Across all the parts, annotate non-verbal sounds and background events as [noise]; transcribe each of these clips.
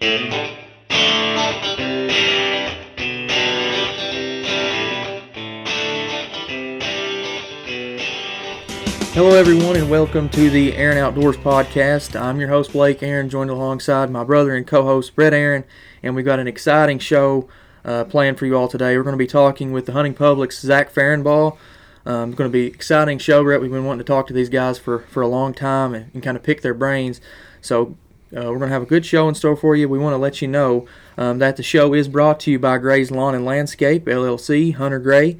Hello, everyone, and welcome to the Aaron Outdoors Podcast. I'm your host, Blake Aaron, joined alongside my brother and co host, Brett Aaron, and we've got an exciting show uh, planned for you all today. We're going to be talking with the Hunting Public's Zach Ferenbaugh. Um, it's going to be exciting show, Brett. We've been wanting to talk to these guys for, for a long time and, and kind of pick their brains. So, uh, we're going to have a good show in store for you. We want to let you know um, that the show is brought to you by Gray's Lawn and Landscape, LLC, Hunter Gray.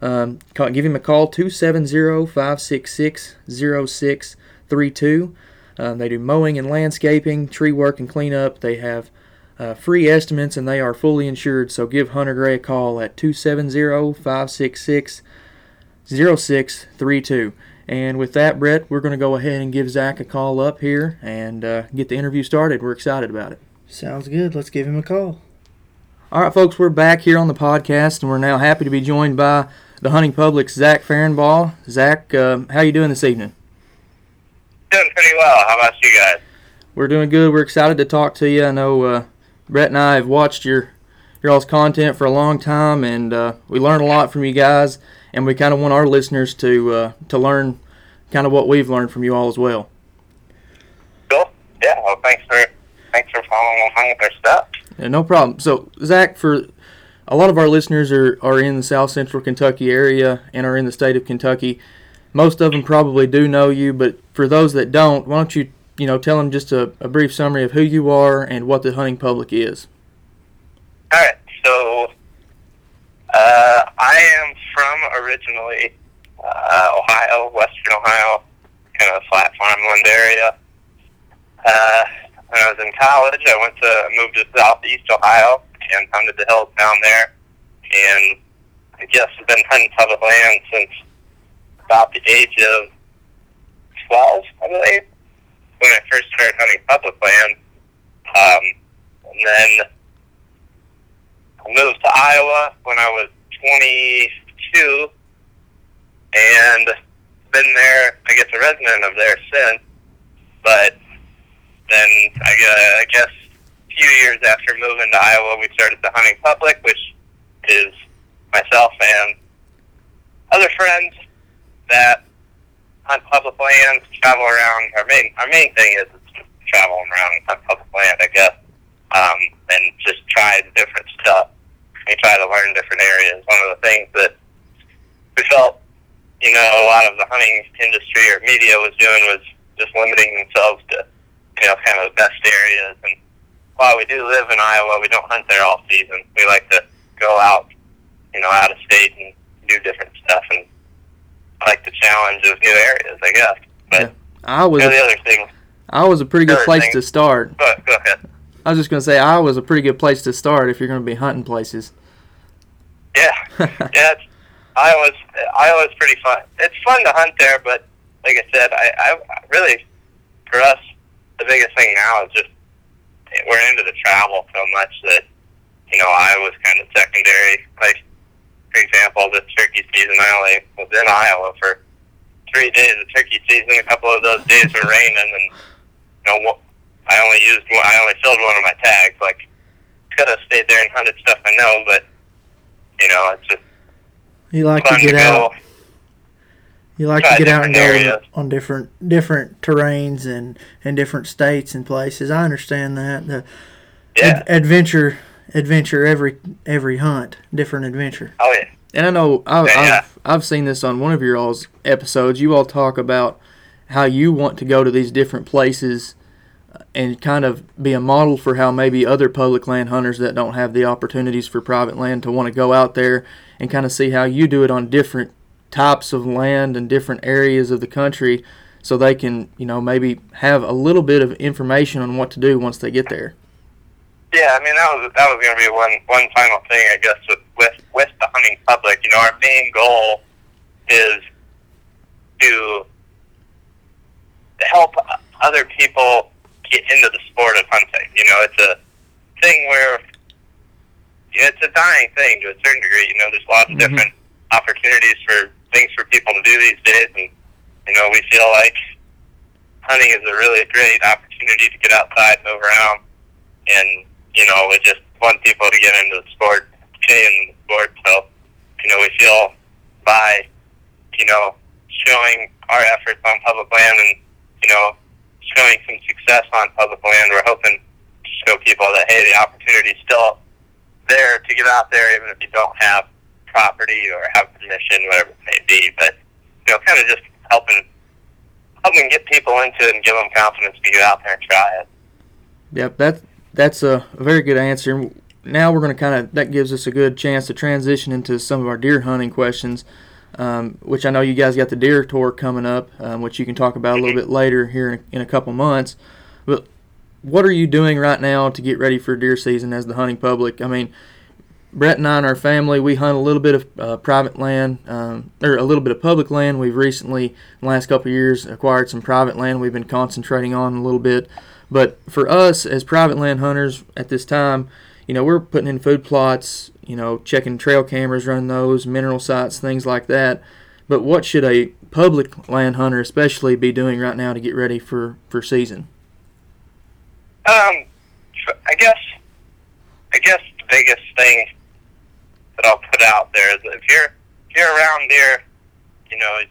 Um, call, give him a call 270-566-0632. Um, they do mowing and landscaping, tree work and cleanup. They have uh, free estimates and they are fully insured. So give Hunter Gray a call at 270-566-0632. And with that, Brett, we're going to go ahead and give Zach a call up here and uh, get the interview started. We're excited about it. Sounds good. Let's give him a call. All right, folks, we're back here on the podcast, and we're now happy to be joined by the hunting public's Zach Ferenbaugh. Zach, um, how you doing this evening? Doing pretty well. How about you guys? We're doing good. We're excited to talk to you. I know uh, Brett and I have watched your your all's content for a long time, and uh, we learn a lot from you guys. And we kind of want our listeners to uh, to learn kind of what we've learned from you all as well. Cool. Yeah. Well, thanks for thanks for following along with our stuff. Yeah, no problem. So, Zach, for a lot of our listeners are, are in the south central Kentucky area and are in the state of Kentucky. Most of them probably do know you, but for those that don't, why don't you you know tell them just a, a brief summary of who you are and what the hunting public is. All right. So uh, I am from originally uh, Ohio, Western Ohio, kind of flat farmland area. Uh, when I was in college, I went to moved to Southeast Ohio and hunted the hills down there. And I guess I've been hunting public land since about the age of 12, I believe, when I first started hunting public land. Um, and then I moved to Iowa when I was 22 and been there, I guess, a resident of there since. But then I, guess a few years after moving to Iowa, we started the hunting public, which is myself and other friends that hunt public lands, travel around. Our main our main thing is traveling around hunt public land, I guess, um, and just try different stuff. We try to learn different areas. One of the things that we felt, you know, a lot of the hunting industry or media was doing was just limiting themselves to, you know, kind of the best areas and while we do live in Iowa, we don't hunt there all season. We like to go out, you know, out of state and do different stuff, and I like the challenge of new areas, I guess. But yeah. I was you know, the other thing. I was a pretty good place thing, to start. Go, go ahead. I was just going to say I was a pretty good place to start if you're going to be hunting places. Yeah, [laughs] yeah. It's, Iowa's Iowa's pretty fun. It's fun to hunt there, but like I said, I, I really for us the biggest thing now is just we're into the travel so much that you know Iowa's kind of secondary. Like for example, this turkey season, I only was in Iowa for three days of turkey season. A couple of those days were raining, and you know I only used one, I only filled one of my tags. Like could have stayed there and hunted stuff I know, but you know it's just you like to get to out. You like to get out and go on different different terrains and and different states and places. I understand that the yeah. ad- adventure adventure every every hunt different adventure. Oh yeah. And I know I, yeah, yeah. I've I've seen this on one of your all's episodes. You all talk about how you want to go to these different places uh, and kind of be a model for how maybe other public land hunters that don't have the opportunities for private land to want to go out there and kind of see how you do it on different types of land and different areas of the country so they can, you know, maybe have a little bit of information on what to do once they get there. Yeah, I mean that was that was going to be one one final thing, I guess, with with with the hunting public. You know, our main goal is to help other people get into the sport of hunting. You know, it's a thing where it's a dying thing to a certain degree. You know, there's lots of mm-hmm. different opportunities for things for people to do these days, and you know we feel like hunting is a really great opportunity to get outside, and move around, and you know, we just want people to get into the sport, stay in the sport. So, you know, we feel by, you know, showing our efforts on public land and, you know, showing some success on public land, we're hoping to show people that, hey, the opportunity still there to get out there, even if you don't have property or have permission, whatever it may be. But, you know, kind of just helping helping get people into it and give them confidence to get out there and try it. Yep, that that's a, very good answer. Now we're going to kind of that gives us a good chance to transition into some of our deer hunting questions, um, which I know you guys got the deer tour coming up, um, which you can talk about a little bit later here in, in a couple months. What are you doing right now to get ready for deer season as the hunting public? I mean, Brett and I and our family, we hunt a little bit of uh, private land, um, or a little bit of public land. We've recently, the last couple years, acquired some private land we've been concentrating on a little bit. But for us as private land hunters at this time, you know, we're putting in food plots, you know, checking trail cameras, running those, mineral sites, things like that. But what should a public land hunter especially be doing right now to get ready for, for season? Um, I guess, I guess the biggest thing that I'll put out there is if you're, if you're around deer, you know, as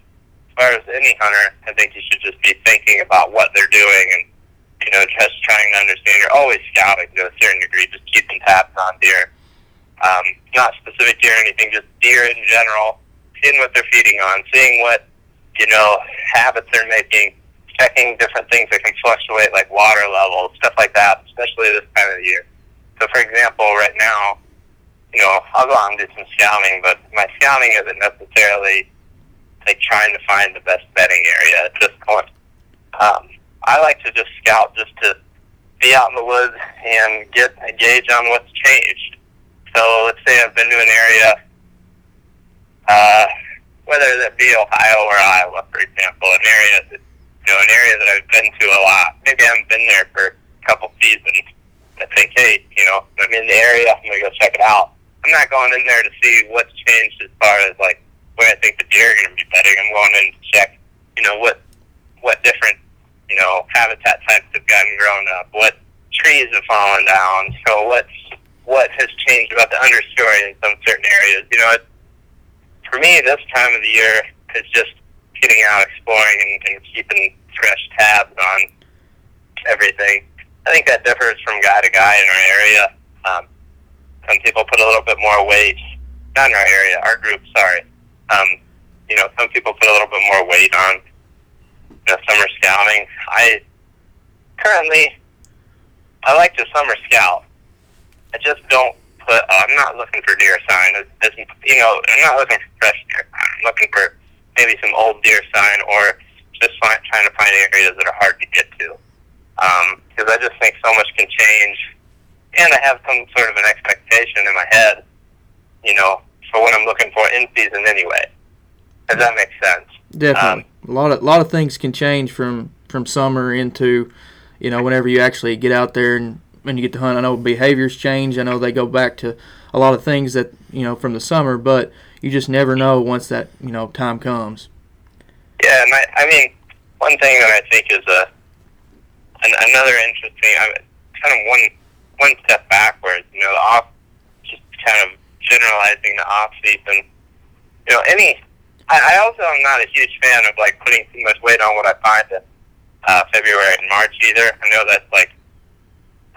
far as any hunter, I think you should just be thinking about what they're doing and you know, just trying to understand. You're always scouting to a certain degree, just keeping tabs on deer. Um, not specific deer or anything, just deer in general, seeing what they're feeding on, seeing what, you know, habits they're making, checking different things that can fluctuate, like water levels, stuff like that, especially this time of the year. So, for example, right now, you know, I'll go out and do some scouting, but my scouting isn't necessarily like trying to find the best bedding area at this point. Um, I like to just scout just to be out in the woods and get a gauge on what's changed. So let's say I've been to an area, uh, whether that be Ohio or Iowa, for example, an area that, know, an area that I've been to a lot. Maybe I haven't been there for a couple seasons. I think, hey, you know, I'm in the area. I'm gonna go check it out. I'm not going in there to see what's changed as far as like where I think the deer are gonna be bedding. I'm going in to check, you know, what what different you know, habitat types have gotten grown up, what trees have fallen down, so what's what has changed about the understory in some certain areas. You know, it, for me, this time of the year is just getting out, exploring, and, and keeping fresh tabs on everything. I think that differs from guy to guy in our area. Um, some people put a little bit more weight, not in our area, our group, sorry. Um, you know, some people put a little bit more weight on know, summer scouting. I currently I like to summer scout. I just don't put. Uh, I'm not looking for deer sign. As, you know, I'm not looking for fresh deer sign. I'm looking for maybe some old deer sign or just find, trying to find areas that are hard to get to. Because um, I just think so much can change, and I have some sort of an expectation in my head, you know, for what I'm looking for in season anyway. Does that make sense? Definitely. Um, a lot of a lot of things can change from from summer into, you know, whenever you actually get out there and when you get to hunt. I know behaviors change. I know they go back to a lot of things that you know from the summer, but you just never know once that you know time comes. Yeah, and I, I mean, one thing that I think is a an, another interesting, I mean, kind of one one step backwards. You know, the off, just kind of generalizing the off season. You know, any I, I also am not a huge fan of like putting too much weight on what I find in uh, February and March either. I know that's like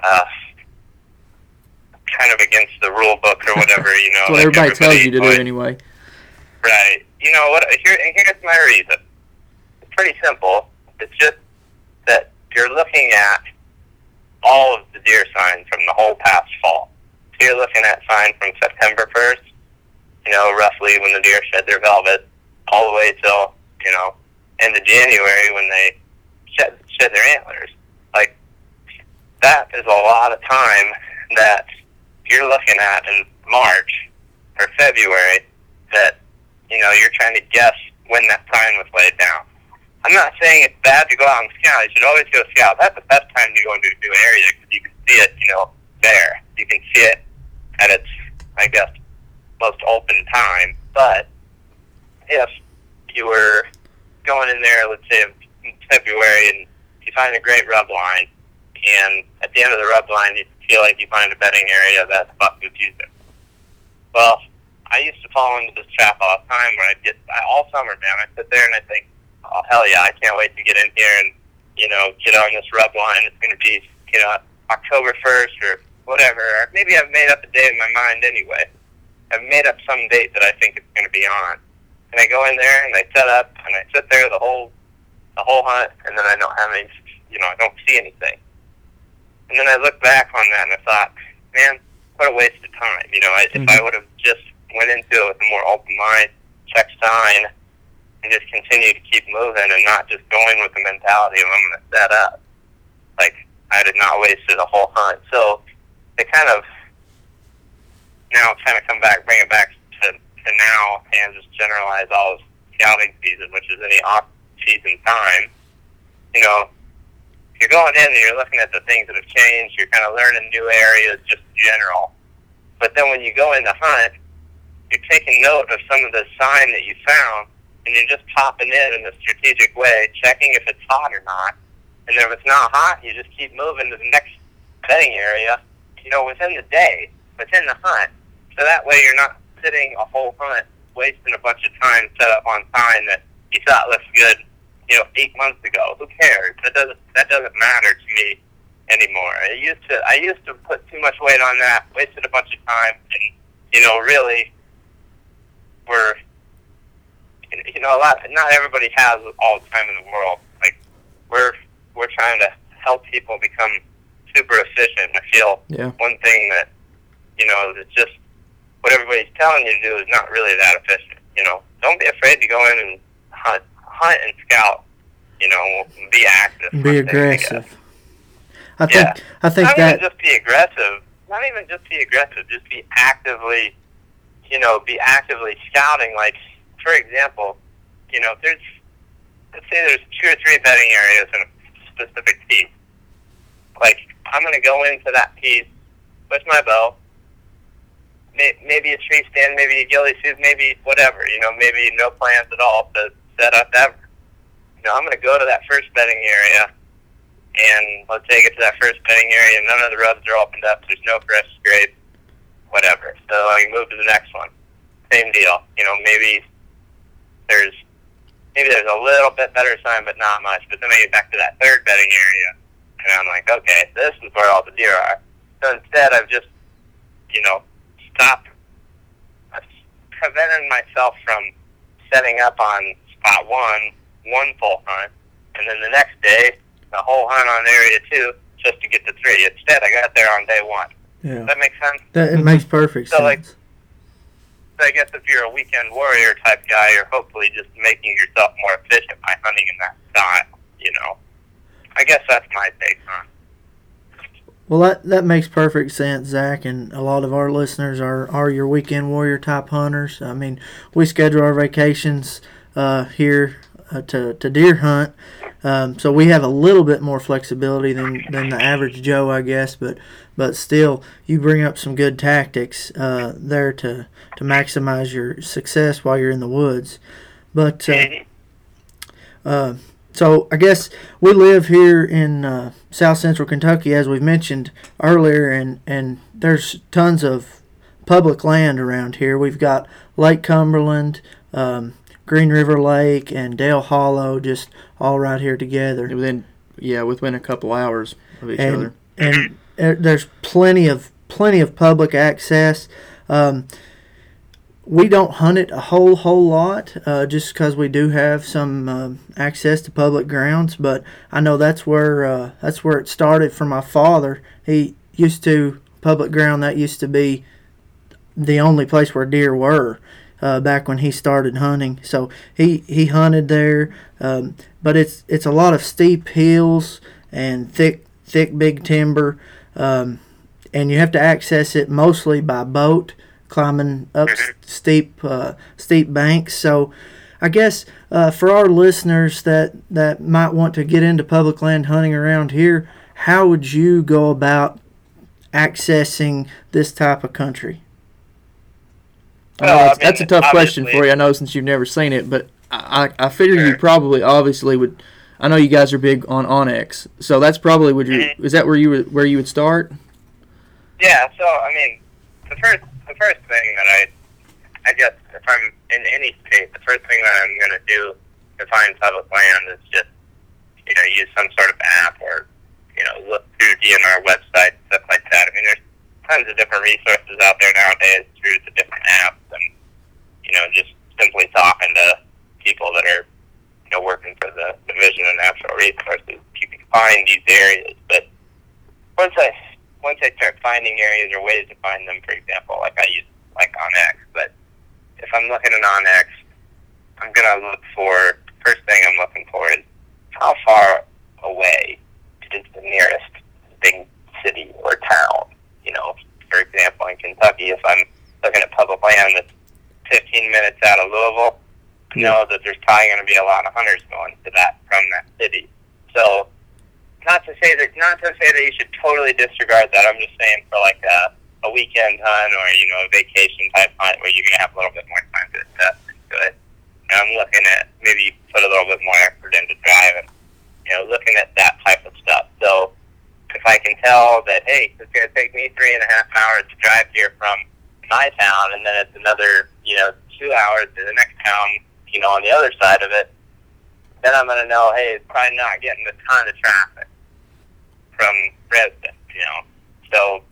uh, kind of against the rule book or whatever. You know, what like everybody, everybody tells you to do anyway. Right. You know what? Here, here's my reason. It's pretty simple. It's just that you're looking at all of the deer signs from the whole past fall. So you're looking at signs from September 1st, you know, roughly when the deer shed their velvet, all the way till you know end of January when they shed shed their antlers. Like that is a lot of time that you're looking at in March or February that you know you're trying to guess when that sign was laid down. I'm not saying it's bad to go out and scout. You should always go scout. That's the best time to go into a new area because you can see it, you know, there. You can see it at its, I guess, most open time. But if you were going in there, let's say in February, and you find a great rub line, and at the end of the rub line, you, feel like you find a bedding area that's buck confusing. Well, I used to fall into this trap all the time where I'd get all summer, man. I sit there and I think, oh hell yeah, I can't wait to get in here and you know get on this rub line. It's going to be you know October first or whatever. Or maybe I've made up a day in my mind anyway. I've made up some date that I think it's going to be on, and I go in there and I set up and I sit there the whole the whole hunt, and then I don't have any, you know, I don't see anything. And then I look back on that and I thought, man, what a waste of time. You know, I, mm-hmm. if I would have just went into it with a more open mind, check sign, and just continue to keep moving and not just going with the mentality of I'm going to set up. Like I did not wasted a whole hunt. So it kind of now kind of come back, bring it back to, to now, and just generalize all of scouting season, which is any off season time. You know, you're going in and you're looking at the things that have changed. You're kind of learning new areas, just general. But then when you go in to hunt, you're taking note of some of the sign that you found, and you're just popping in in a strategic way, checking if it's hot or not. And if it's not hot, you just keep moving to the next bedding area, you know, within the day, within the hunt. So that way you're not sitting a whole hunt wasting a bunch of time set up on sign that you thought looks good, you know, eight months ago. Who cares? That doesn't that doesn't matter to me anymore. I used to I used to put too much weight on that, wasted a bunch of time, and you know, really we're you know a lot. Not everybody has all the time in the world. Like we're we're trying to help people become super efficient. I feel yeah. one thing that you know is just what everybody's telling you to do is not really that efficient. You know, don't be afraid to go in and hunt, hunt and scout. You know, be active. Be aggressive. I think. Yeah. I think not that. Even just be aggressive. Not even just be aggressive. Just be actively you know, be actively scouting. Like, for example, you know, there's, let's say there's two or three bedding areas in a specific piece. Like, I'm going to go into that piece with my bow, maybe a tree stand, maybe a ghillie suit, maybe whatever, you know, maybe no plans at all to set up ever. You know, I'm going to go to that first bedding area, and let's say I get to that first bedding area, none of the rubs are opened up, there's no fresh scrape, whatever. So I move to the next one. Same deal. You know, maybe there's maybe there's a little bit better sign, but not much. But then I get back to that third bedding area, and I'm like, okay, this is where all the deer are. So instead, I've just, you know, stopped, I've prevented myself from setting up on spot one, one full hunt, and then the next day, the whole hunt on area two, just to get to three. Instead, I got there on day one. Yeah. Does that make sense? That, it makes perfect so, sense. Like, so I guess if you're a weekend warrior type guy, you're hopefully just making yourself more efficient by hunting in that style. You know, I guess that's my take on. Well, that that makes perfect sense, Zach, and a lot of our listeners are are your weekend warrior type hunters. I mean, we schedule our vacations uh, here uh, to to deer hunt, um, so we have a little bit more flexibility than, than the average Joe, I guess. But but still, you bring up some good tactics uh, there to to maximize your success while you're in the woods. But uh, uh, so I guess we live here in uh, South Central Kentucky, as we've mentioned earlier, and and there's tons of public land around here. We've got Lake Cumberland. Um, Green River Lake and Dale Hollow, just all right here together. Within, yeah, within a couple hours of each and, other. And there's plenty of plenty of public access. Um, we don't hunt it a whole whole lot, uh, just because we do have some uh, access to public grounds. But I know that's where uh, that's where it started for my father. He used to public ground that used to be the only place where deer were uh, back when he started hunting. So he, he hunted there, um, but it's it's a lot of steep hills and thick thick big timber, um, and you have to access it mostly by boat, climbing up steep uh, steep banks. So. I guess uh, for our listeners that, that might want to get into public land hunting around here, how would you go about accessing this type of country? Well, that's, I mean, that's, a tough question for you. I know since you've never seen it, but I, I figure sure. you probably obviously would. I know you guys are big on onX, so that's probably would you. Mm-hmm. Is that where you would where you would start? Yeah, so I mean, the first the first thing that I I guess if I'm in any state, the first thing that I'm gonna do to find public land is just you know use some sort of app or you know look through DNR websites stuff like that. I mean, there's tons of different resources out there nowadays through the different apps and you know just simply talking to people that are you know working for the Division of Natural Resources. You can find these areas, but once I once I start finding areas or ways to find them, for example, like I use like OnX, but if I'm looking at OnX, I'm gonna look for first thing I'm looking for is how far away is the nearest big city or town. You know, for example, in Kentucky, if I'm looking at public land that's 15 minutes out of Louisville, I know that there's probably going to be a lot of hunters going to that from that city. So not to say that not to say that you should totally disregard that. I'm just saying for like a, a weekend hunt or you know a vacation type hunt where you're gonna have a little bit more time to invest into it. And I'm looking at maybe put a little bit more effort into driving. You know, looking at that type of stuff. So if I can tell that hey, it's gonna take me three and a half hours to drive here from my town, and then it's another you know two hours to the next town, you know, on the other side of it then I'm gonna know, hey, it's probably not getting a ton of traffic from residents, you know. So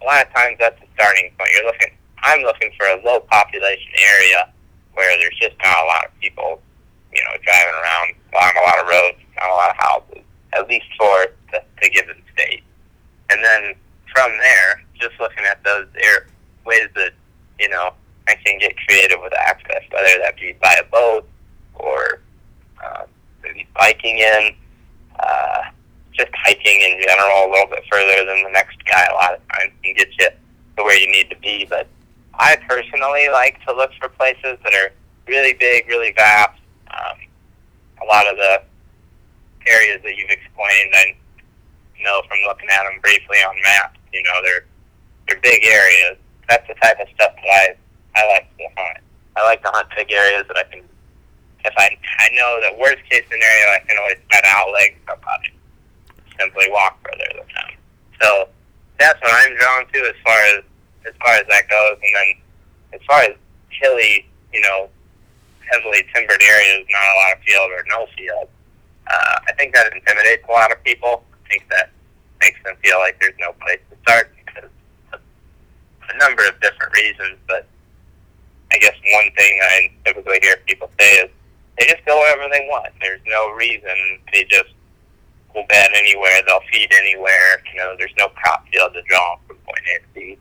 a lot of times that's the starting point. You're looking I'm looking for a low population area where there's just not a lot of people, you know, driving around along a lot of roads, not a lot of houses, at least for the, the given state. And then from there, just looking at those air, ways that, you know, I can get creative with access, whether that be by a boat or uh, maybe biking in, uh, just hiking in general a little bit further than the next guy a lot of times can get you to where you need to be. But I personally like to look for places that are really big, really vast. Um, a lot of the areas that you've explained, I know from looking at them briefly on maps. You know, they're they're big areas. That's the type of stuff that I I like to hunt. I like to hunt big areas that I can if I I know that worst case scenario, I can always try to outleg somebody. Simply walk further than them. So that's what I'm drawn to as far as as far as that goes. And then as far as hilly, you know, heavily timbered areas, not a lot of field or no field. Uh, I think that intimidates a lot of people. Think that makes them feel like there's no place to start because of a number of different reasons. But I guess one thing I typically hear people say is they just go wherever they want. There's no reason. They just will bed anywhere. They'll feed anywhere. You know, there's no crop field to draw from point A to B.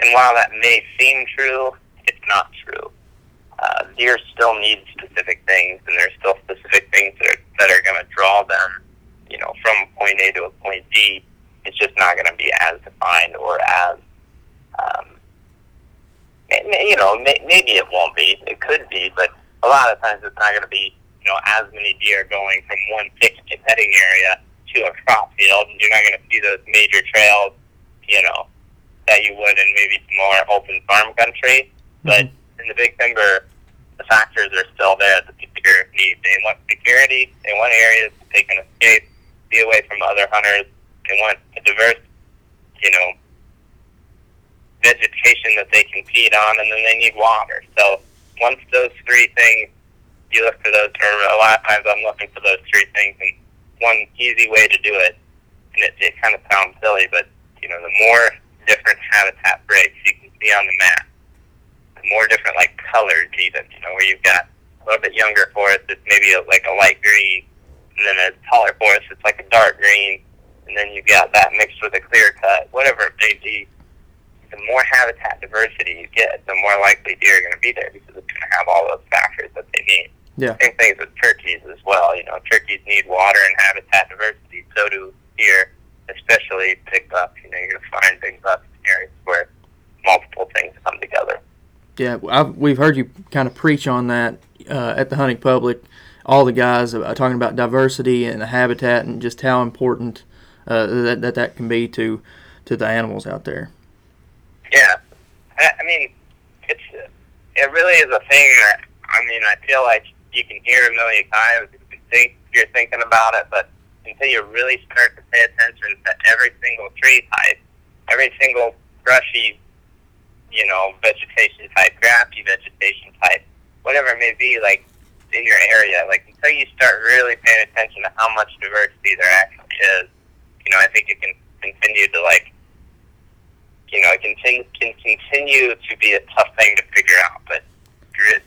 And while that may seem true, it's not true. Uh, deer still need specific things, and there's still specific things that are, that are going to draw them, you know, from point A to a point D. It's just not going to be as defined or as, um, you know, maybe it won't be. It could be, but a lot of times it's not going to be, you know, as many deer going from one fixed bedding area to a crop field, and you're not going to see those major trails, you know, that you would in maybe more open farm country. But mm-hmm. in the big timber, the factors are still there that the deer need. They want security. They want areas that they can escape, be away from other hunters. They want a diverse, you know, vegetation that they can feed on, and then they need water. So once those three things, you look for those, or a lot of times I'm looking for those three things, and one easy way to do it, and it, it kind of sounds silly, but you know, the more different habitat breaks you can see on the map, the more different like colors even, you know, where you've got a little bit younger forest, it's maybe a, like a light green, and then a taller forest, it's like a dark green, and then you've got that mixed with a clear cut, whatever it may be the more habitat diversity you get, the more likely deer are going to be there because it's going to have all those factors that they need. Yeah. Same things with turkeys as well. You know, turkeys need water and habitat diversity. So do deer, especially big bucks. You know, you're going to find big bucks in areas where multiple things come together. Yeah, I've, we've heard you kind of preach on that uh, at the hunting public. All the guys talking about diversity and the habitat and just how important uh, that, that that can be to to the animals out there. Yeah, I, I mean, it's it really is a thing that I mean, I feel like you can hear a million times you think you're thinking about it, but until you really start to pay attention to every single tree type every single brushy, you know, vegetation type, grassy vegetation type, whatever it may be, like in your area. Like until you start really paying attention to how much diversity there actually is, you know, I think it can continue to like, you know, it can, can continue to be a tough thing to figure out. But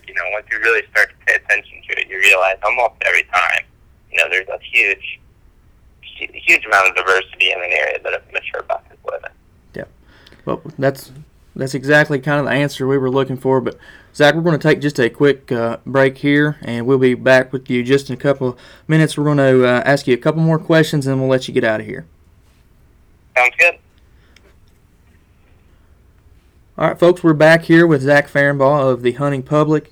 you know, once you really start to pay attention to it, you realize almost every time, you know, there's a huge, huge amount of diversity in an area that a mature buck is living. Yeah, well, that's that's exactly kind of the answer we were looking for. But Zach, we're going to take just a quick uh, break here, and we'll be back with you just in a couple of minutes. We're going to uh, ask you a couple more questions, and we'll let you get out of here. Sounds good. All right, folks, we're back here with Zach Ferenbaugh of the Hunting Public.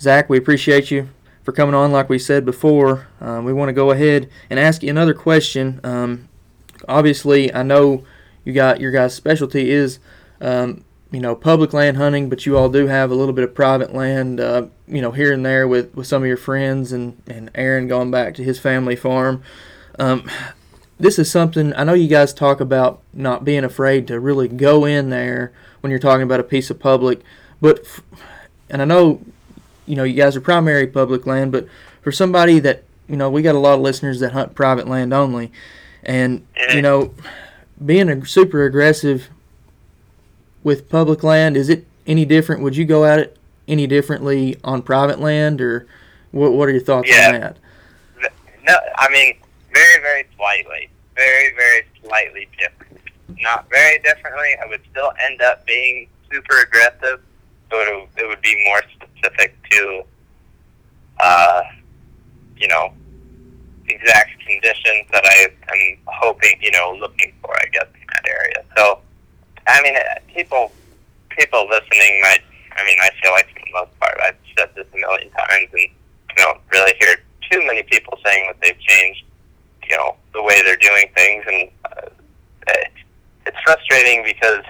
Zach, we appreciate you for coming on. Like we said before, um, we want to go ahead and ask you another question. Um, obviously, I know you got your guys' specialty is um, you know public land hunting, but you all do have a little bit of private land, uh, you know, here and there with, with some of your friends and and Aaron going back to his family farm. Um, this is something I know you guys talk about not being afraid to really go in there when you're talking about a piece of public, but and I know you know you guys are primary public land, but for somebody that you know we got a lot of listeners that hunt private land only, and you know being a super aggressive with public land is it any different? Would you go at it any differently on private land, or what? What are your thoughts yeah. on that? No, I mean very, very slightly, very, very slightly different. Not very differently. I would still end up being super aggressive, but it, it would be more specific to, uh, you know, exact conditions that I am hoping, you know, looking for, I guess, in that area. So, I mean, people, people listening might, I mean, I feel like for the most part, I've said this a million times, and you don't really hear too many people saying that they've changed you know the way they're doing things, and uh, it, it's frustrating because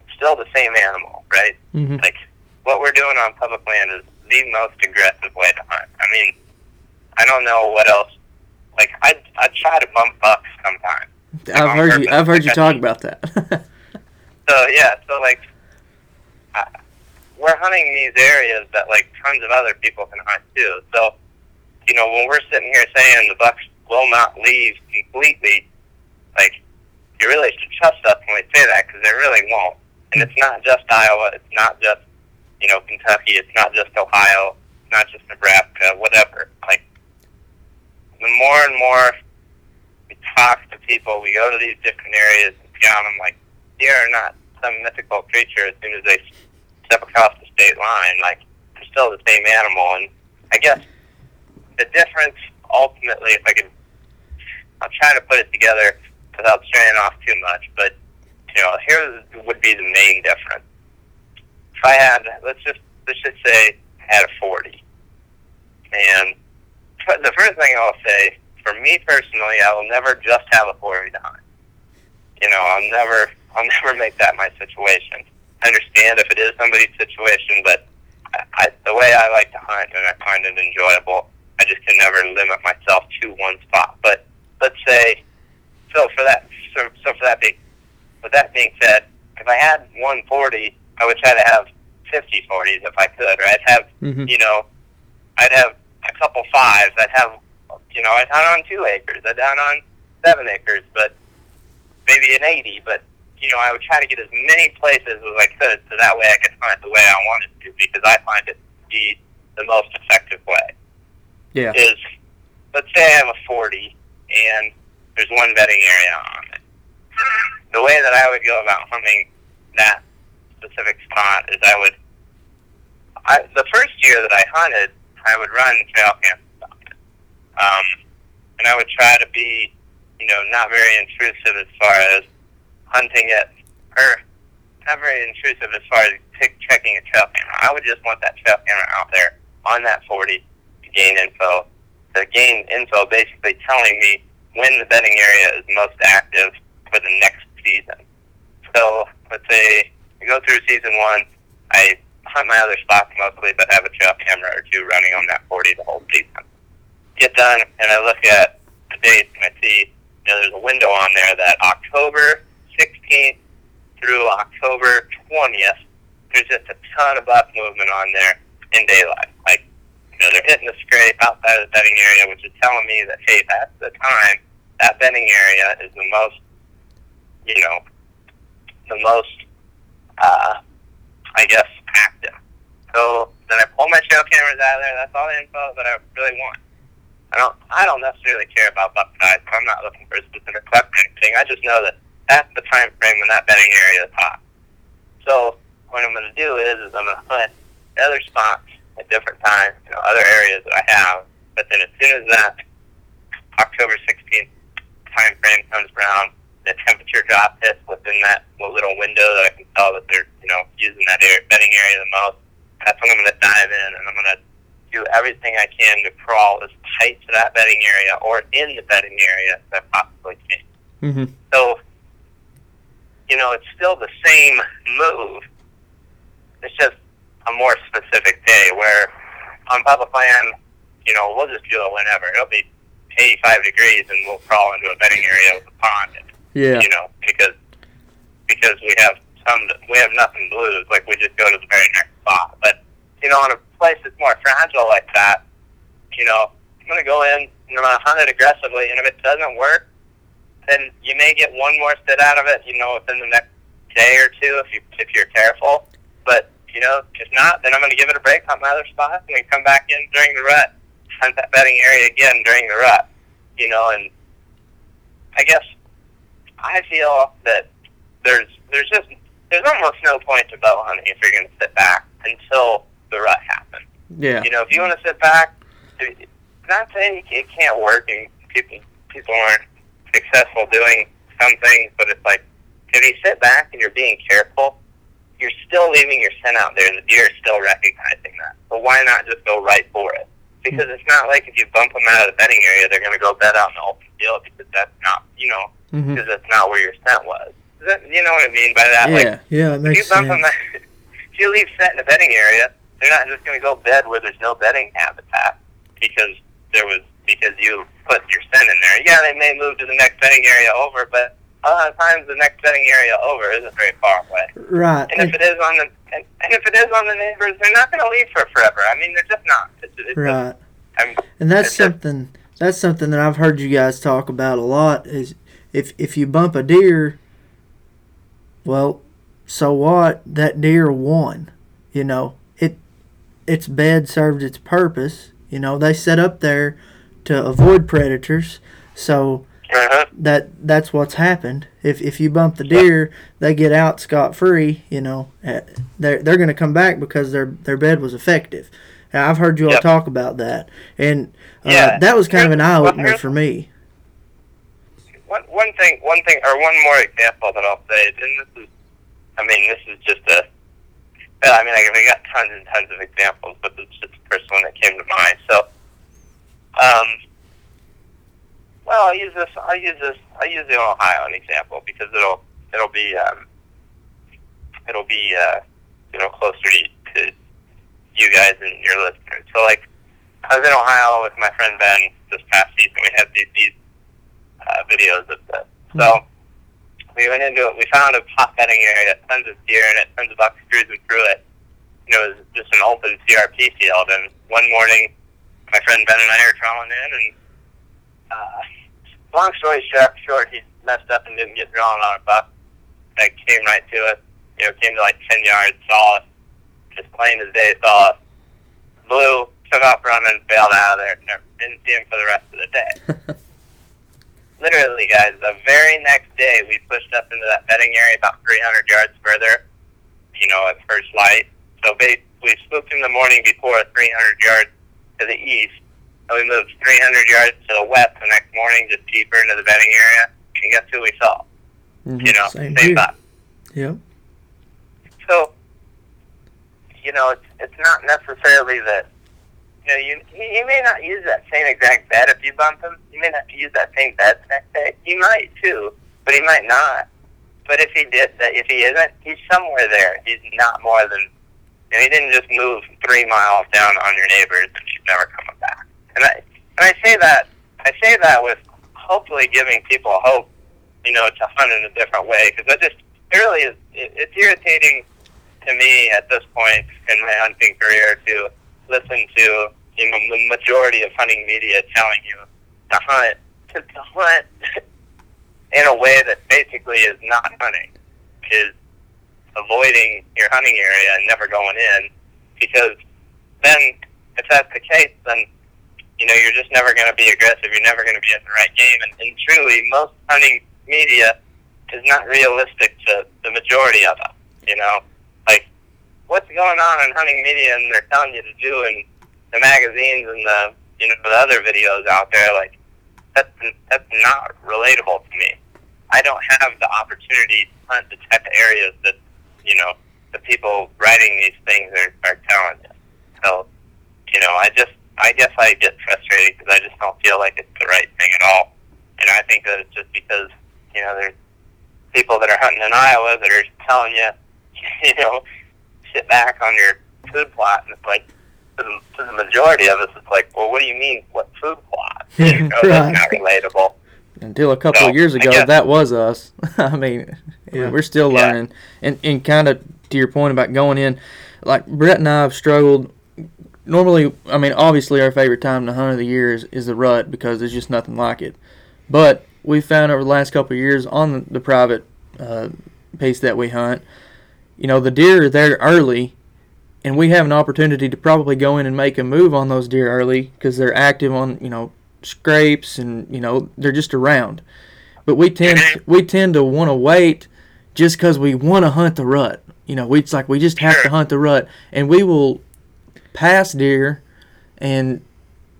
it's still the same animal, right? Mm-hmm. Like what we're doing on public land is the most aggressive way to hunt. I mean, I don't know what else. Like I I try to bump bucks sometimes. I've heard you. I've heard you talk about that. [laughs] so yeah, so like I, we're hunting these areas that like tons of other people can hunt too. So you know when we're sitting here saying the bucks will not leave completely, like, you really should trust us when we say that because they really won't. And it's not just Iowa. It's not just, you know, Kentucky. It's not just Ohio. It's not just Nebraska, whatever. Like, the more and more we talk to people, we go to these different areas and scout them, like, they are not some mythical creature as soon as they step across the state line. Like, they're still the same animal. And I guess the difference ultimately, if I could I'm trying to put it together without straying off too much, but you know, here would be the main difference. If I had, let's just let's just say, I had a 40, and the first thing I'll say, for me personally, I will never just have a 40 to hunt. You know, I'll never, I'll never make that my situation. I understand if it is somebody's situation, but I, I, the way I like to hunt and I find it enjoyable, I just can never limit myself to one spot. But let's say, so for that, so, so for that being, with that being said, if I had 140, I would try to have 50 40s if I could, or I'd have, mm-hmm. you know, I'd have a couple fives. I'd have, you know, I'd hunt on two acres. I'd hunt on seven acres, but maybe an 80. But you know, I would try to get as many places as I could, so that way I could hunt the way I wanted to, because I find it to be the most effective way. Yeah. Is let's say I have a 40 and there's one bedding area on it. The way that I would go about hunting that specific spot is I would, I, the first year that I hunted, I would run trail it. Um, and I would try to be, you know, not very intrusive as far as hunting it, or not very intrusive as far as pick, checking a trail camera. I would just want that trail camera out there on that 40 to gain info to gain info basically telling me when the bedding area is most active for the next season. So let's say I go through season one, I hunt my other spots mostly, but have a trail camera or two running on that 40 the whole season. Get done, and I look at the dates, and I see you know there's a window on there that October 16th 20th, there's just a ton of buck movement on there in daylight. Like, you know, they're hitting the scrape outside of the bedding area, which is telling me that, hey, that's the time that bedding area is the most, you know, the most, uh, I guess, active. So then I pull my trail cameras out of there. That's all the info that I really want. I don't, I don't necessarily care about buck size. I'm not looking for a specific buck or anything. I just know that that's the time frame when that bedding area is hot. So what I'm going to do is, is I'm going to hunt other spots at different times, you know, other areas that I have. But then as soon as that October 16th time frame comes around, the temperature drop hits within that little window that I can tell that they're, you know, using that area, bedding area the most. That's when I'm going to dive in and I'm going to do everything I can to crawl as tight to that bedding area or in the bedding area as I possibly can. Mm-hmm. So, you know, it's still the same move. It's just a more specific day where on public land, you know, we'll just do it whenever. It'll be 85 degrees and we'll crawl into a bedding area with a pond. Yeah. You know, because because we have some we have nothing to lose. Like we just go to the very next spot. But you know, on a place that's more fragile like that, you know, I'm gonna go in and I'm gonna hunt it aggressively. And if it doesn't work, then you may get one more sit out of it. You know, within the next day or two if you if you're careful. But you know, if not, then I'm gonna give it a break, hunt my other spots, and then come back in during the rut, hunt that bedding area again during the rut. You know, and I guess I feel that there's there's just there's almost no point to bow hunting if you're going to sit back until the rut happens. Yeah. You know, if you want to sit back, not saying it can't work and people people aren't successful doing some things, but it's like if you sit back and you're being careful, you're still leaving your scent out there, and the deer is still recognizing that. So why not just go right for it? Because it's not like if you bump them out of the bedding area, they're going to go bed out in the open field because that's not, you know, Mm-hmm. because that's not where your scent was. That, you know what I mean by that? Like, Yeah. Yeah, it if you bump sense. them, [laughs] if you leave scent in the bedding area, they're not just going to go bed where there's no bedding habitat because there was because you put your scent in there. Yeah, they may move to the next bedding area over, but a lot of times the next bedding area over isn't very far away. Right. And if it is on the and, and if it is on the neighbors, they're not going to leave for forever. I mean, they're just not. It's, it's just- Right. I'm, And that's something that's something that I've heard you guys talk about a lot is if if you bump a deer, well, so what? That deer won. You know, it its bed served its purpose. You know, they set up there to avoid predators. So uh-huh. that that's what's happened. If if you bump the deer, they get out scot free. You know, they're they're going to come back because their their bed was effective. And I've heard you all Yep. talk about that, and uh, Yeah. that was kind of an eye opener here's- for me. one one thing one thing or one more example that I'll say, and this is I mean this is just a. I mean I, I got tons and tons of examples, but it's just the first one that came to mind. So um well I'll use this I'll use this I'll use the Ohio an example because it'll it'll be um it'll be uh you know closer to, to you guys and your listeners. So like I was in Ohio with my friend Ben this past season. We had these, these uh, videos of this. So we went into it. We found a hot bedding area, tons of deer in it, tons of bucks cruising through it. You know, it was just an open CRP field. And one morning, my friend Ben and I are crawling in, and uh, long story short, short, he messed up and didn't get drawn on a buck. That came right to us. You know, came to like ten yards, saw us, just plain as day, saw us. Blew, took off running, bailed out of there. Never didn't see him for the rest of the day [laughs] literally, guys, the very next day we pushed up into that bedding area about 300 yards further, you know, at first light. So we spooked in the morning before 300 yards to the east, and we moved 300 yards to the west the next morning, just deeper into the bedding area. And guess who we saw? Mhm. You know, Same same spot. Yep. So, you know, it's it's not necessarily that. You know, you he, he may not use that same exact bed if you bump him. He may not use that same bed the next day. He might too, but he might not. But if he did, that if he isn't, he's somewhere there. He's not more than. Know, he didn't just move three miles down on your neighbors and she's never coming back. And I and I say that I say that with hopefully giving people hope. You know, to hunt in a different way because I just it really is. It, it's irritating to me at this point in my hunting career to listen to you know the majority of hunting media telling you to hunt to, to hunt [laughs] in a way that basically is not hunting is avoiding your hunting area and never going in because then if that's the case then you know you're just never going to be aggressive. You're never going to be at the right game. And, and truly most hunting media is not realistic to the majority of us you know? Like what's going on in hunting media and they're telling you to do in the magazines and the you know the other videos out there? Like that's that's not relatable to me. I don't have the opportunity to hunt the type of areas that you know the people writing these things are, are telling you. So you know, I just I guess I get frustrated because I just don't feel like it's the right thing at all. And I think that it's just because you know there's people that are hunting in Iowa that are telling you, [laughs] you know, sit back on your food plot, and it's like to the, to the majority of us, it's like, well, what do you mean, what food plot? [laughs] You know, Right. that's not relatable. Until a couple So, of years ago, guess- that was us. [laughs] I mean, Yeah. we're still Yeah. learning. And and kind of to your point about going in, like Brett and I have struggled. Normally, I mean, obviously, our favorite time to hunt of the year is, is the rut because there's just nothing like it. But we found over the last couple of years on the, the private uh, piece that we hunt, you know, the deer are there early, and we have an opportunity to probably go in and make a move on those deer early because they're active on, you know, scrapes and you know they're just around. But we tend we tend to want to wait just because we want to hunt the rut. You know, we, it's like we just have to hunt the rut, and we will pass deer and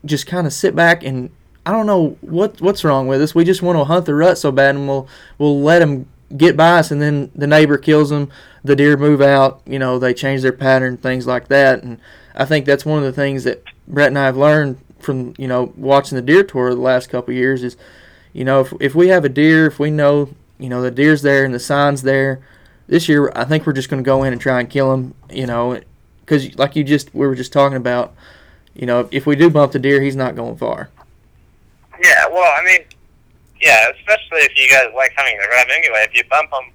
just kind of sit back and I don't know what what's wrong with us. We just want to hunt the rut so bad, and we'll we'll let them get by us, and then the neighbor kills them. The deer move out. You know, they change their pattern, things like that. And I think that's one of the things that Brett and I have learned from you know watching the deer tour the last couple of years is, you know, if if we have a deer, if we know you know the deer's there and the sign's there, this year I think we're just going to go in and try and kill them. You know, because like you just we were just talking about, you know, if we do bump the deer, he's not going far. Yeah, well, I mean, yeah, especially if you guys like hunting the rut anyway. If you bump them,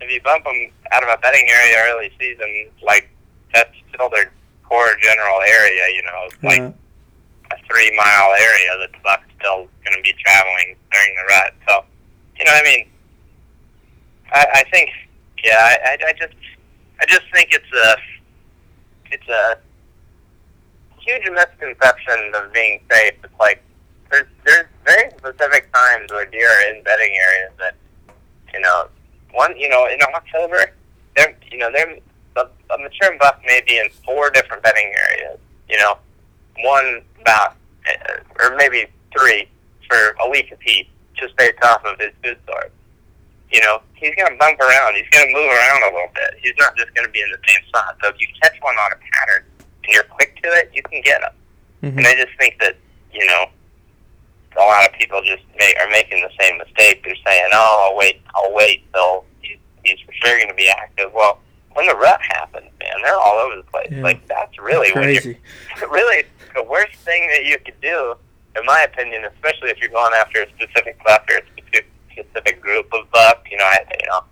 if you bump them out of a bedding area early season, like that's still their core general area. You know, it's like Uh, a three mile area that the buck's still going to be traveling during the rut. So, you know, I mean, I, I think, yeah, I, I, just, I just think it's a, it's a huge misconception of being safe. It's like there's there's very specific times where deer are in bedding areas that, you know, one, you know, in October, they're, you know, they're a, a mature buck may be in four different bedding areas. You know, one about, uh, or maybe three for a week apiece, just based off of his food source. You know, he's going to bump around. He's going to move around a little bit. He's not just going to be in the same spot. So if you catch one on a pattern and you're quick to it, you can get him. Mhm. And I just think that, you know, a lot of people just make, are making the same mistake. They're saying, "Oh, I'll wait, I'll wait till he's, he's for sure going to be active." Well, when the rut happens, man, they're all over the place. Yeah. Like that's really when you're crazy. [laughs] really the worst thing that you could do, in my opinion, especially if you're going after a specific or a specific, specific group of. You know, I you know,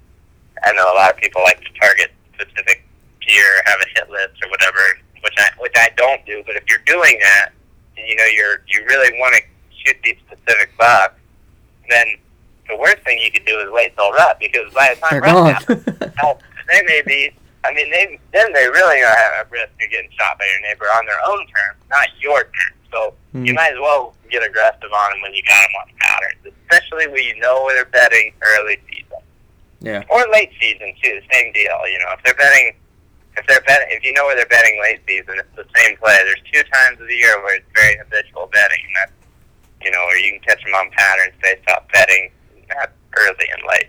I know a lot of people like to target specific deer, have a hit list or whatever, which I which I don't do. But if you're doing that, and you know you're you really want to shoot these specific bucks, then the worst thing you could do is wait till rut because by the time They're rut happens, they may be. I mean, they then they really are at risk of getting shot by your neighbor on their own terms, not your terms. So you Mhm. might as well get aggressive on them when you got them on patterns, especially when you know where they're bedding early season yeah. or late season too. Same deal. You know, if they're bedding, if they're bedding, if you know where they're bedding late season, it's the same play. There's two times of the year where it's very habitual bedding, and that's you know where you can catch them on patterns based off bedding, not early and late.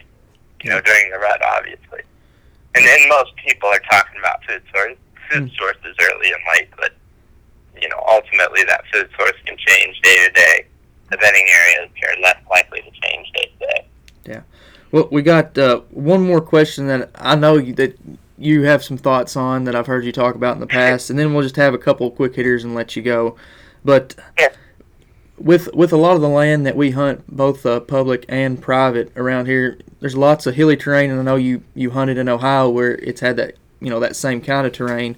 You know, during the rut, obviously. And then most people are talking about food source, food Mm. sources early and late, but you know, ultimately that food source can change day to day. The bedding areas are less likely to change day to day. Yeah. Well, we got uh, one more question that I know that you have some thoughts on that I've heard you talk about in the past, and then we'll just have a couple quick hitters and let you go. But Yeah. with with a lot of the land that we hunt, both uh, public and private around here, there's lots of hilly terrain, and I know you you hunted in Ohio where it's had that you know that same kind of terrain.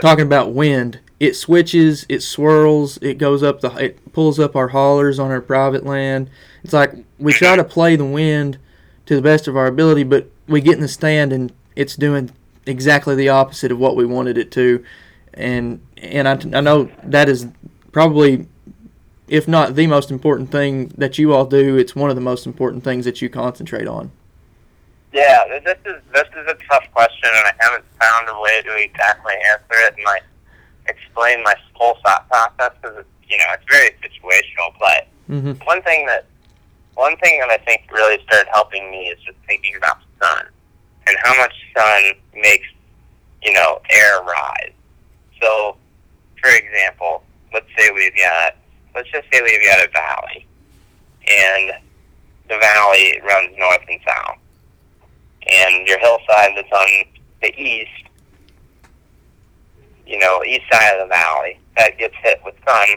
Talking about wind, it switches, it swirls, it goes up the, it pulls up our haulers on our private land. It's like we try to play the wind to the best of our ability, but we get in the stand and it's doing exactly the opposite of what we wanted it to. And and I, I know that is probably, if not the most important thing that you all do, it's one of the most important things that you concentrate on. Yeah, this is this is a tough question, and I haven't found a way to exactly answer it and like explain my whole thought process because you know it's very situational. But Mm-hmm. one thing that one thing that I think really started helping me is just thinking about sun and how much sun makes you know air rise. So, for example, let's say we've got let's just say we've got a valley, and the valley runs north and south, and your hillside that's on the east, you know, east side of the valley that gets hit with sun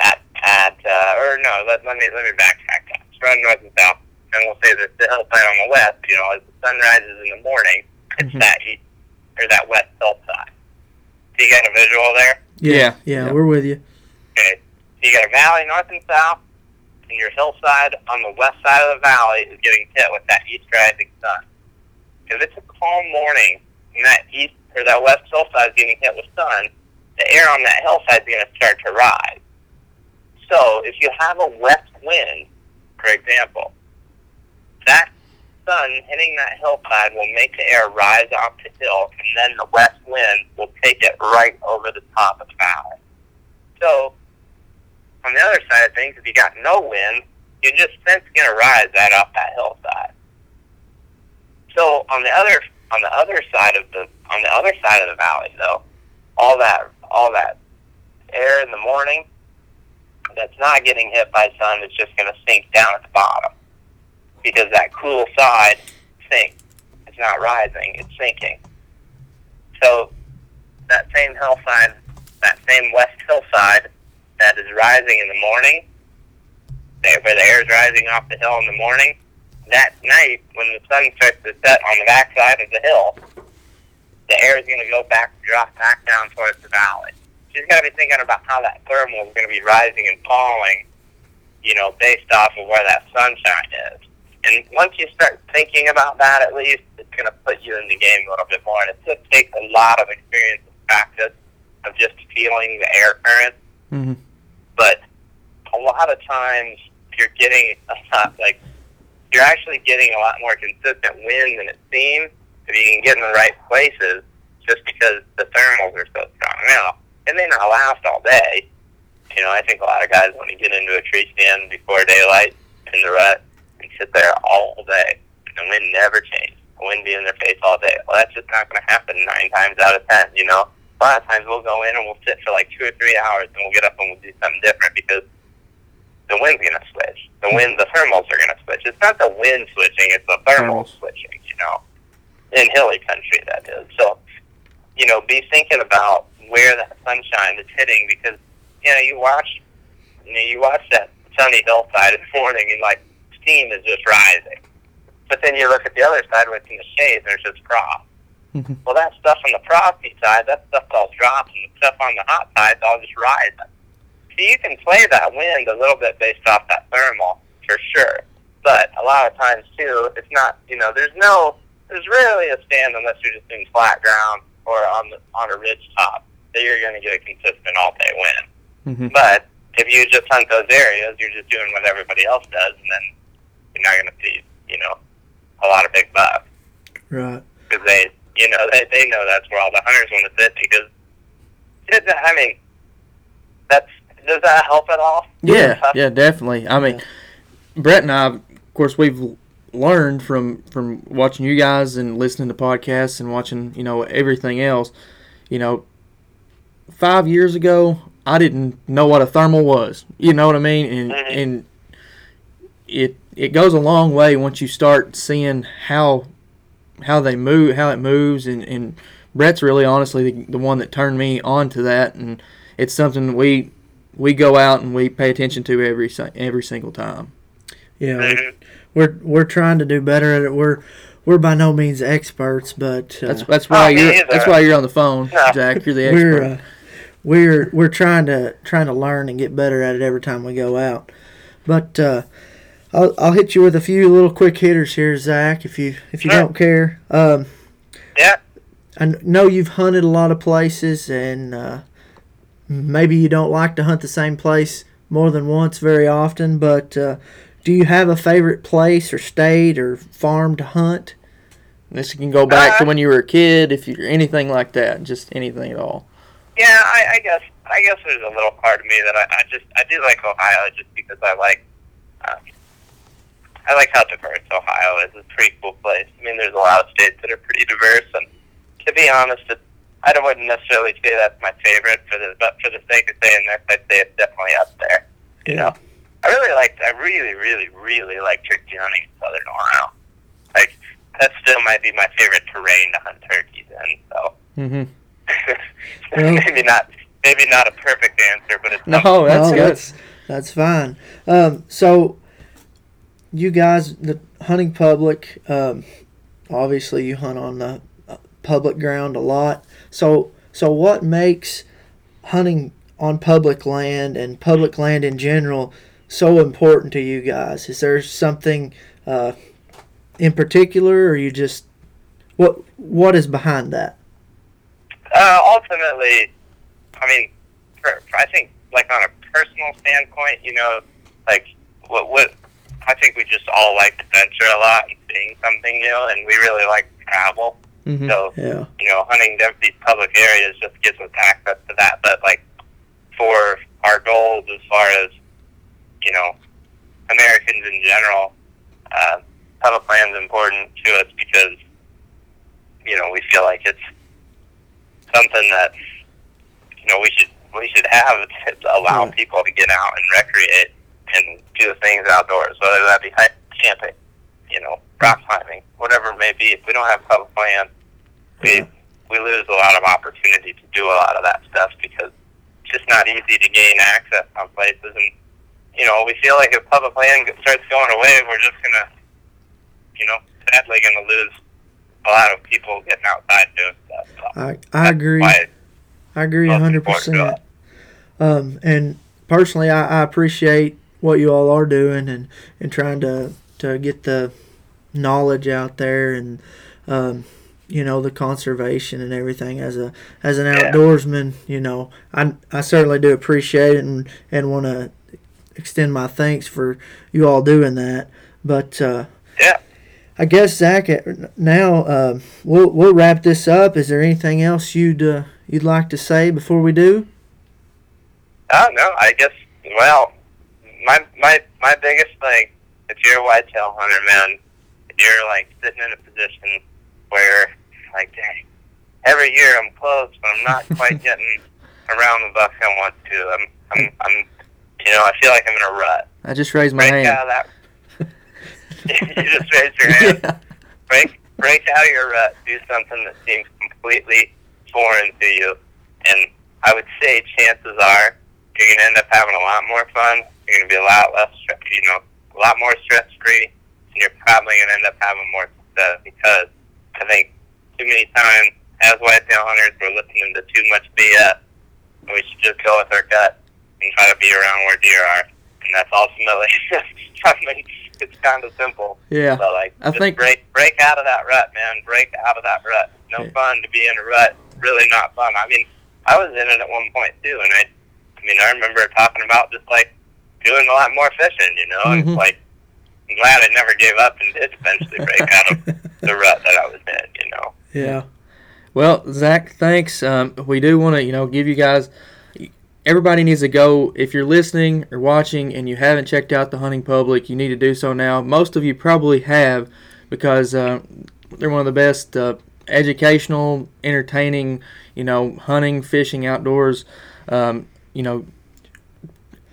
at at uh, or no, let, let me let me backtrack that. It's run north and south, and we'll say that the hillside on the west, you know, as the sun rises in the morning, it's Mhm. that east or that west hillside. So you got a visual there? Yeah, yeah, yeah. we're with you. Okay. So you got a valley north and south, and your hillside on the west side of the valley is getting hit with that east rising sun. If it's a calm morning and that east or that west hillside is getting hit with sun, the air on that hillside is going to start to rise. So if you have a west wind, for example, that sun hitting that hillside will make the air rise off the hill, and then the west wind will take it right over the top of the valley. So, on the other side of things, if you got no wind, you're just scent's gonna rise right off that hillside. So on the other on the other side of the on the other side of the valley, though, all that all that air in the morning that's not getting hit by sun is just gonna sink down at the bottom because that cool side sinks. It's not rising; it's sinking. So that same hillside, that same west hillside that is rising in the morning, where the air is rising off the hill in the morning, that night when the sun starts to set on the backside of the hill, the air is going to go back, drop back down towards the valley. So you've got to be thinking about how that thermal is going to be rising and falling, you know, based off of where that sunshine is. And once you start thinking about that, at least, it's going to put you in the game a little bit more. And it just takes a lot of experience and practice of just feeling the air current. Mm-hmm. But a lot of times you're getting a [laughs] lot, like, you're actually getting a lot more consistent wind than it seems if you can get in the right places just because the thermals are so strong. Now, it may not last all day. You know, I think a lot of guys want to get into a tree stand before daylight in the rut and sit there all day. And the wind never changes. The wind be in their face all day. Well, that's just not going to happen nine times out of ten, you know? A lot of times we'll go in and we'll sit for like two or three hours and we'll get up and we'll do something different because the wind's going to switch. The wind, the thermals are going to switch. It's not the wind switching, it's the thermal Thermals. switching, you know? In hilly country, that is. So, you know, be thinking about where that sunshine is hitting because, you know, you watch, you know, you watch that sunny hillside in the morning and like steam is just rising. But then you look at the other side where it's in the shade there's just frost. Mhm. Well, that stuff on the frosty side, that stuff all drops, and the stuff on the hot side all just rising. So you can play that wind a little bit based off that thermal, for sure. But a lot of times too, it's not. You know, there's no, there's rarely a stand unless you're just in flat ground or on the on a ridge top that you're going to get a consistent all day wind. Mm-hmm. But if you just hunt those areas, you're just doing what everybody else does, and then you're not going to see, you know, a lot of big bucks Right. because they, you know, they they know that's where all the hunters want to sit because. I mean, that's does that help at all? Yeah, yeah, definitely. I mean, Brett and I, of course, we've learned from from watching you guys and listening to podcasts and watching, you know, everything else. You know, five years ago, I didn't know what a thermal was. You know what I mean? And Mhm. and it it goes a long way once you start seeing how how they move, how it moves, and and Brett's really honestly the, the one that turned me on to that, and it's something that we we go out and we pay attention to every every single time. Yeah. We're we're trying to do better at it. We're we're by no means experts, but uh, That's that's why Oh, you're either. that's why you're on the phone, No. Zach. You're the [laughs] expert. we're uh, we're we're trying to trying to learn and get better at it every time we go out. But uh, I'll I'll hit you with a few little quick hitters here, Zach, if you if you Sure. don't care. Um, Yeah. I know you've hunted a lot of places, and uh, maybe you don't like to hunt the same place more than once very often. But uh, do you have a favorite place or state or farm to hunt? This can go back to Uh, when you were a kid, if you're anything like that, just anything at all. Yeah, I, I guess I guess there's a little part of me that I, I just I do like Ohio just because I like um, I like how diverse Ohio is. It's a pretty cool place. I mean, there's a lot of states that are pretty diverse, and to be honest, it, I don't wouldn't necessarily say that's my favorite for the but for the sake of saying this, I'd say it's definitely up there. You know, I really like I really really really like turkey hunting in southern Ohio. Like that still might be my favorite terrain to hunt turkeys in. So. hmm Well- [laughs] maybe not maybe not a perfect answer, but it's No, that's No, good. That's, that's fine. Um, so, you guys, the hunting public, um, obviously you hunt on the uh, public ground a lot. So, so what makes hunting on public land and public land in general so important to you guys? Is there something uh, in particular, or you just what what is behind that? uh, ultimately, I mean, for, I think like on a personal standpoint, you know, like what what I think we just all like to venture a lot and seeing something new, and we really like travel. Hmm So Yeah, you know, hunting these public areas just gives us access to that. But like for our goals as far as you know, Americans in general, uh, public land's important to us because you know we feel like it's something that you know we should we should have [laughs] to allow Yeah. people to get out and recreate and do things outdoors, whether that be hi- camping, you know, rock climbing, whatever it may be. If we don't have public land, we we lose a lot of opportunity to do a lot of that stuff because it's just not easy to gain access on places. And you know, we feel like if public land starts going away, we're just gonna, you know, sadly gonna lose a lot of people getting outside doing stuff. So I I agree. I agree hundred percent. Um, and personally, I, I appreciate what you all are doing and, and trying to to get the knowledge out there and um, you know the conservation and everything as a as an Yeah. outdoorsman. You know, I I certainly do appreciate it and and want to extend my thanks for you all doing that. But uh, Yeah. I guess Zach, uh, now uh, we'll we'll wrap this up. Is there anything else you'd uh, you'd like to say before we do? Oh no, I guess. Well, my my my biggest thing, if you're a whitetail hunter, man, you're like sitting in a position where, like, dang, every year I'm close, but I'm not quite [laughs] getting around the buck I want to. I'm, I'm, I'm, you know, I feel like I'm in a rut. I just raised my Break hand. out of that. [laughs] [laughs] you just raised your hand. Yeah. break break out of your rut. Do something that seems completely foreign to you, and I would say chances are you're going to end up having a lot more fun. You're going to be a lot less, you know, a lot more stress free, you're probably going to end up having more success because I think too many times as whitetail hunters we're listening to too much BS. We should just go with our gut and try to be around where deer are, and that's ultimately. [laughs] I mean, it's kind of simple. Yeah. So like, I just think- break break out of that rut, man. Break out of that rut. No Yeah. fun to be in a rut. Really not fun. I mean, I was in it at one point too, and I, I mean, I remember talking about just like doing a lot more fishing. You know, Mhm. it's like I'm glad I never gave up and did eventually break out of [laughs] the rut that I was in. You know. Yeah. Well, Zach, thanks. Um, we do want to, you know, give you guys. Everybody needs to go. If you're listening or watching and you haven't checked out the hunting public, you need to do so now. Most of you probably have, because uh, they're one of the best uh, educational, entertaining, you know, hunting, fishing, outdoors, um, you know,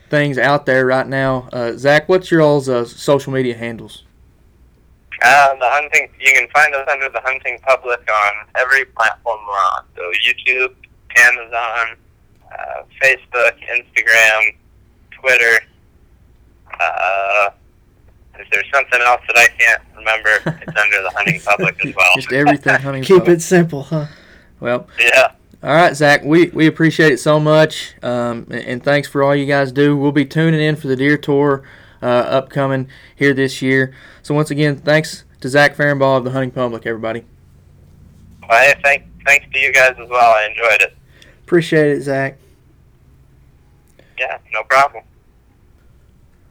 things out there right now. Uh, Zach, what's your all's uh, social media handles? Uh, the hunting. You can find us under the hunting public on every platform we're on. So YouTube, Amazon, uh, Facebook, Instagram, Twitter. Uh, if there's something else that I can't remember, it's under the hunting [laughs] public as well. Just everything [laughs] hunting. Keep public. it simple, huh? Well, Yeah. All right, Zach. We we appreciate it so much, um, and, and thanks for all you guys do. We'll be tuning in for the deer tour uh, upcoming here this year. So once again, thanks to Zach Ferenbaugh of the Hunting Public, everybody. Well, hey, thank, thanks to you guys as well. I enjoyed it. Appreciate it, Zach. Yeah, no problem.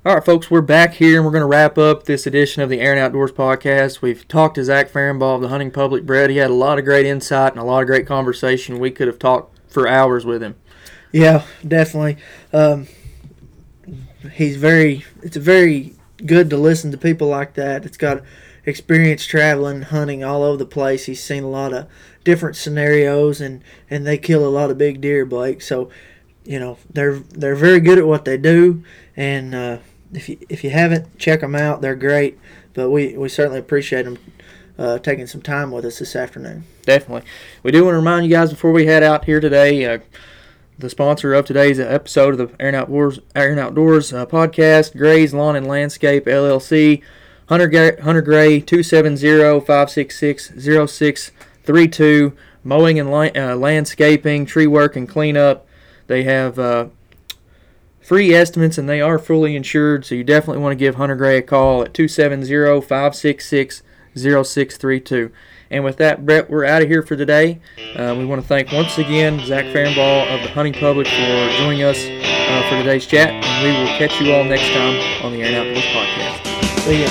All right, folks, we're back here and we're going to wrap up this edition of the Air and Outdoors podcast. We've talked to Zach Ferenbaugh of the Hunting Public Brett. He had a lot of great insight and a lot of great conversation. We could have talked for hours with him. Yeah, definitely. Um, he's very. It's very good to listen to people like that. It's got experience traveling, hunting all over the place. He's seen a lot of different scenarios, and and they kill a lot of big deer, Blake. So, you know, they're they're very good at what they do, and uh, if you if you haven't, check them out. They're great. But we we certainly appreciate them uh, taking some time with us this afternoon. Definitely. We do want to remind you guys before we head out here today. Uh, the sponsor of today's episode of the Air Outdoors, Air and Outdoors uh, podcast, Gray's Lawn and Landscape LLC, Hunter Gray, Hunter Gray 270-566-0632, mowing and la- uh, landscaping, tree work and cleanup. They have uh, free estimates and they are fully insured, so you definitely want to give Hunter Gray a call at 270-566-0632. And with that, Brett, we're out of here for today. Uh, we want to thank once again Zach Ferenbaugh of the Hunting Public for joining us uh, for today's chat, and we will catch you all next time on the Air and Outdoors podcast. See ya.